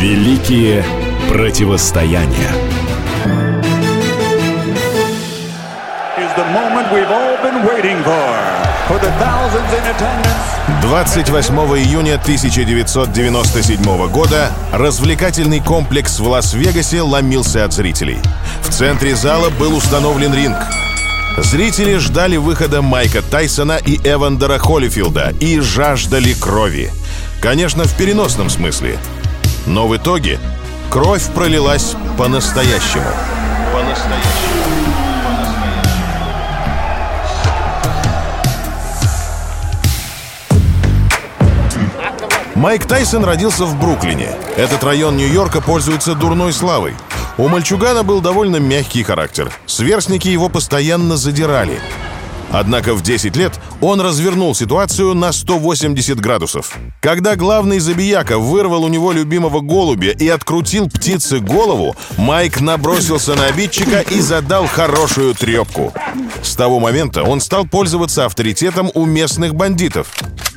Великие противостояния. the moment we've all been waiting for. For the thousands in attendance. 28 июня 1997 года развлекательный комплекс в Лас-Вегасе ломился от зрителей. В центре зала был установлен ринг. Зрители ждали выхода Майка Тайсона и Эвандера Холлифилда и жаждали крови. Конечно, в переносном смысле. Но в итоге кровь пролилась по-настоящему. По-настоящему. Майк Тайсон родился в Бруклине. Этот район Нью-Йорка пользуется дурной славой. У мальчугана был довольно мягкий характер. Сверстники его постоянно задирали. Однако в 10 лет он развернул ситуацию на 180 градусов. Когда главный забияка вырвал у него любимого голубя и открутил птице голову, Майк набросился на обидчика и задал хорошую трепку. С того момента он стал пользоваться авторитетом у местных бандитов.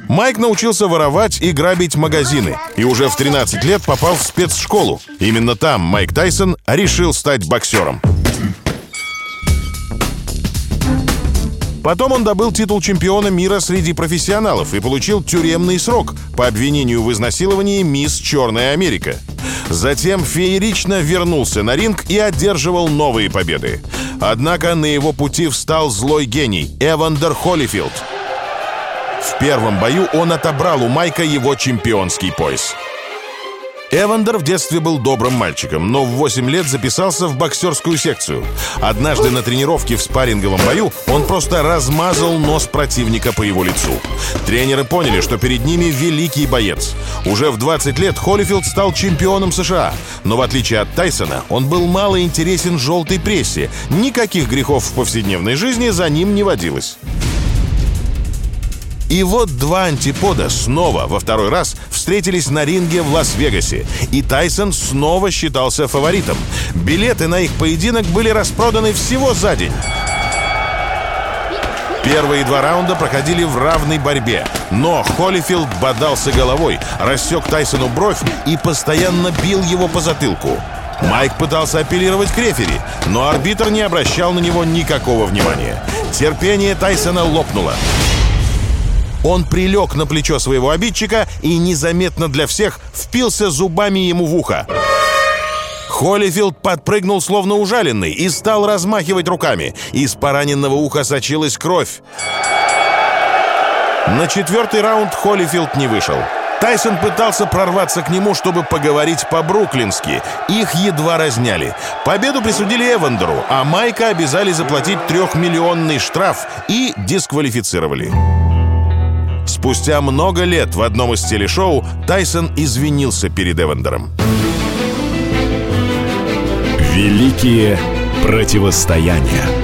Майк научился воровать и грабить магазины и уже в 13 лет попал в спецшколу. Именно там Майк Тайсон решил стать боксером. Потом он добыл титул чемпиона мира среди профессионалов и получил тюремный срок по обвинению в изнасиловании мисс Черная Америка. Затем феерично вернулся на ринг и одерживал новые победы. Однако на его пути встал злой гений Эвандер Холлифилд. В первом бою он отобрал у Майка его чемпионский пояс. Эвандер в детстве был добрым мальчиком, но в 8 лет записался в боксерскую секцию. Однажды на тренировке в спарринговом бою он просто размазал нос противника по его лицу. Тренеры поняли, что перед ними великий боец. Уже в 20 лет Холлифилд стал чемпионом США, но в отличие от Тайсона, он был мало интересен желтой прессе. Никаких грехов в повседневной жизни за ним не водилось. И вот два антипода снова во второй раз встретились на ринге в Лас-Вегасе. И Тайсон снова считался фаворитом. Билеты на их поединок были распроданы всего за день. Первые два раунда проходили в равной борьбе. Но Холлифилд бодался головой, рассек Тайсону бровь и постоянно бил его по затылку. Майк пытался апеллировать к рефери, но арбитр не обращал на него никакого внимания. Терпение Тайсона лопнуло. Он прилег на плечо своего обидчика и незаметно для всех впился зубами ему в ухо. Холлифилд подпрыгнул словно ужаленный и стал размахивать руками. Из пораненного уха сочилась кровь. На четвертый раунд Холлифилд не вышел. Тайсон пытался прорваться к нему, чтобы поговорить по-бруклински. Их едва разняли. Победу присудили Эвандеру, а Майка обязали заплатить трехмиллионный штраф и дисквалифицировали. Спустя много лет в одном из телешоу Тайсон извинился перед Эвандером. Великие противостояния.